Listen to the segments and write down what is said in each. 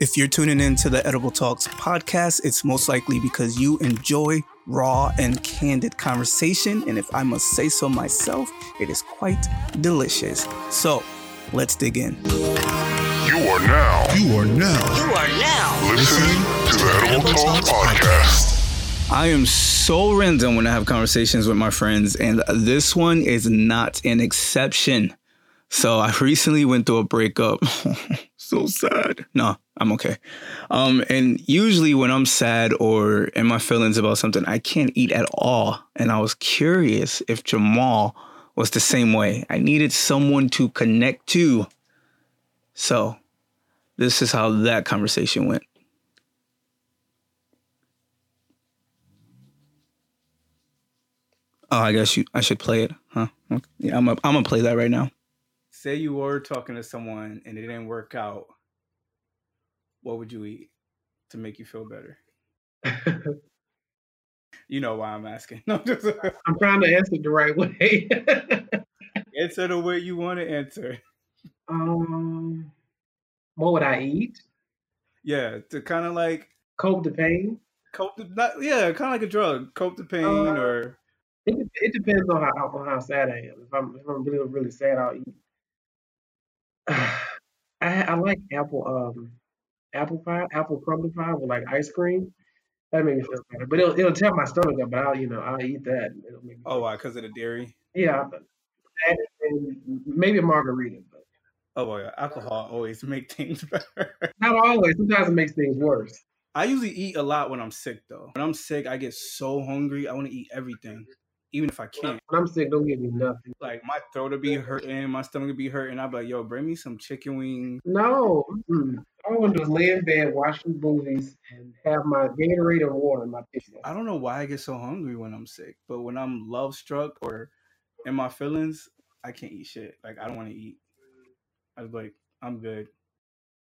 If you're tuning in to the Edible Talks podcast, it's most likely because you enjoy raw and candid conversation. And if I must say so myself, it is quite delicious. So let's dig in. You are now. You are now. You are now listening to the Edible Talks podcast. I am so random when I have conversations with my friends, and this one is not an exception. So I recently went through a breakup. so sad. No, I'm okay. Um, and usually when I'm sad or in my feelings about something, I can't eat at all. And I was curious if Jamal was the same way. I needed someone to connect to. So this is how that conversation went. Oh, I guess you I should play it, huh? Yeah, I'm a, I'm gonna play that right now. Say you were talking to someone and it didn't work out. What would you eat to make you feel better? you know why I'm asking. No, just I'm trying to answer the right way. answer the way you want to answer. um, what would I eat? Yeah, to kind of like Cope the pain. cope the not yeah, kind of like a drug, cope the pain Uh, or It, it depends on how on how sad I am. If I'm if I'm really really sad, I'll eat. I I like apple um apple pie, apple crumble pie with like ice cream. That makes me feel better. But it'll it'll tear my stomach up. But I'll you know I'll eat that. It'll make oh why? Because of the dairy. yeah. And maybe a margarita, but Oh yeah, alcohol always make things better. not always. Sometimes it makes things worse. I usually eat a lot when I'm sick though. When I'm sick, I get so hungry. I want to eat everything, even if I can't. When I'm sick, don't give me nothing. Like my throat will be hurting, my stomach will be hurting. I'll be like, yo, bring me some chicken wings. No, all I want to lay in bed, watch some movies, and have my Gatorade and water in my picture. I don't know why I get so hungry when I'm sick, but when I'm love struck or in my feelings, I can't eat shit. Like I don't want to eat. I was like, I'm good.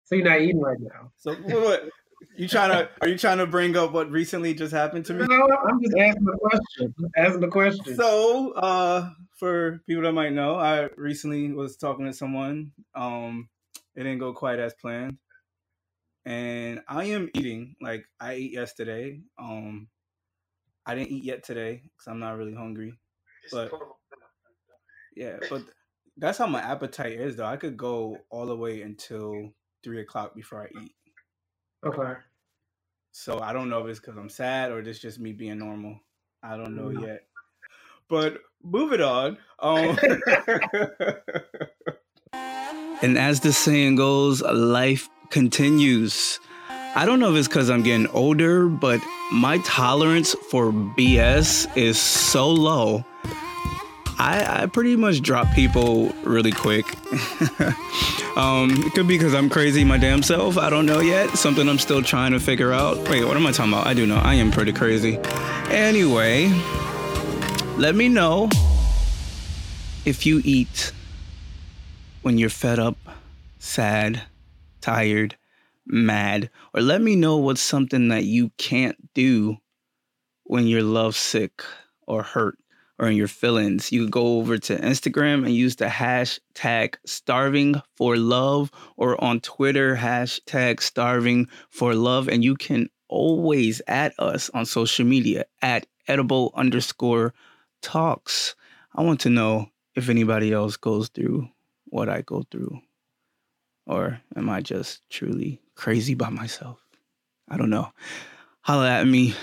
So you're not eating right now. So what? What you trying to? Are you trying to bring up what recently just happened to me? No, I'm just asking the question. Asking the question. So, uh, for people that might know, I recently was talking to someone. Um, it didn't go quite as planned, and I am eating. Like I ate yesterday. Um, I didn't eat yet today because I'm not really hungry. But yeah, but that's how my appetite is, though. I could go all the way until three o'clock before I eat. Okay. So I don't know if it's because I'm sad or this just me being normal. I don't know Mm. yet. But moving on. Um, and as the saying goes, life continues. I don't know if it's because I'm getting older, but my tolerance for BS is so low. I, I pretty much drop people really quick. um, it could be because I'm crazy my damn self. I don't know yet. Something I'm still trying to figure out. Wait, what am I talking about? I do know. I am pretty crazy. Anyway, let me know if you eat when you're fed up, sad, tired, mad, or let me know what's something that you can't do when you're lovesick or hurt or in your feelings. You go over to Instagram and use the hashtag starving for love or on Twitter, hashtag starving for love. And you can always add us on social media at edible underscore talks. I want to know if anybody else goes through what I go through. Or am I just truly crazy by myself? I don't know. Holla at me.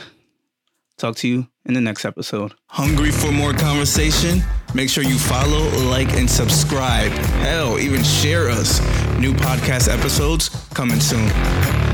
Talk to you in the next episode. Hungry for more conversation? Make sure you follow, like, and subscribe. Hell, even share us. New podcast episodes coming soon.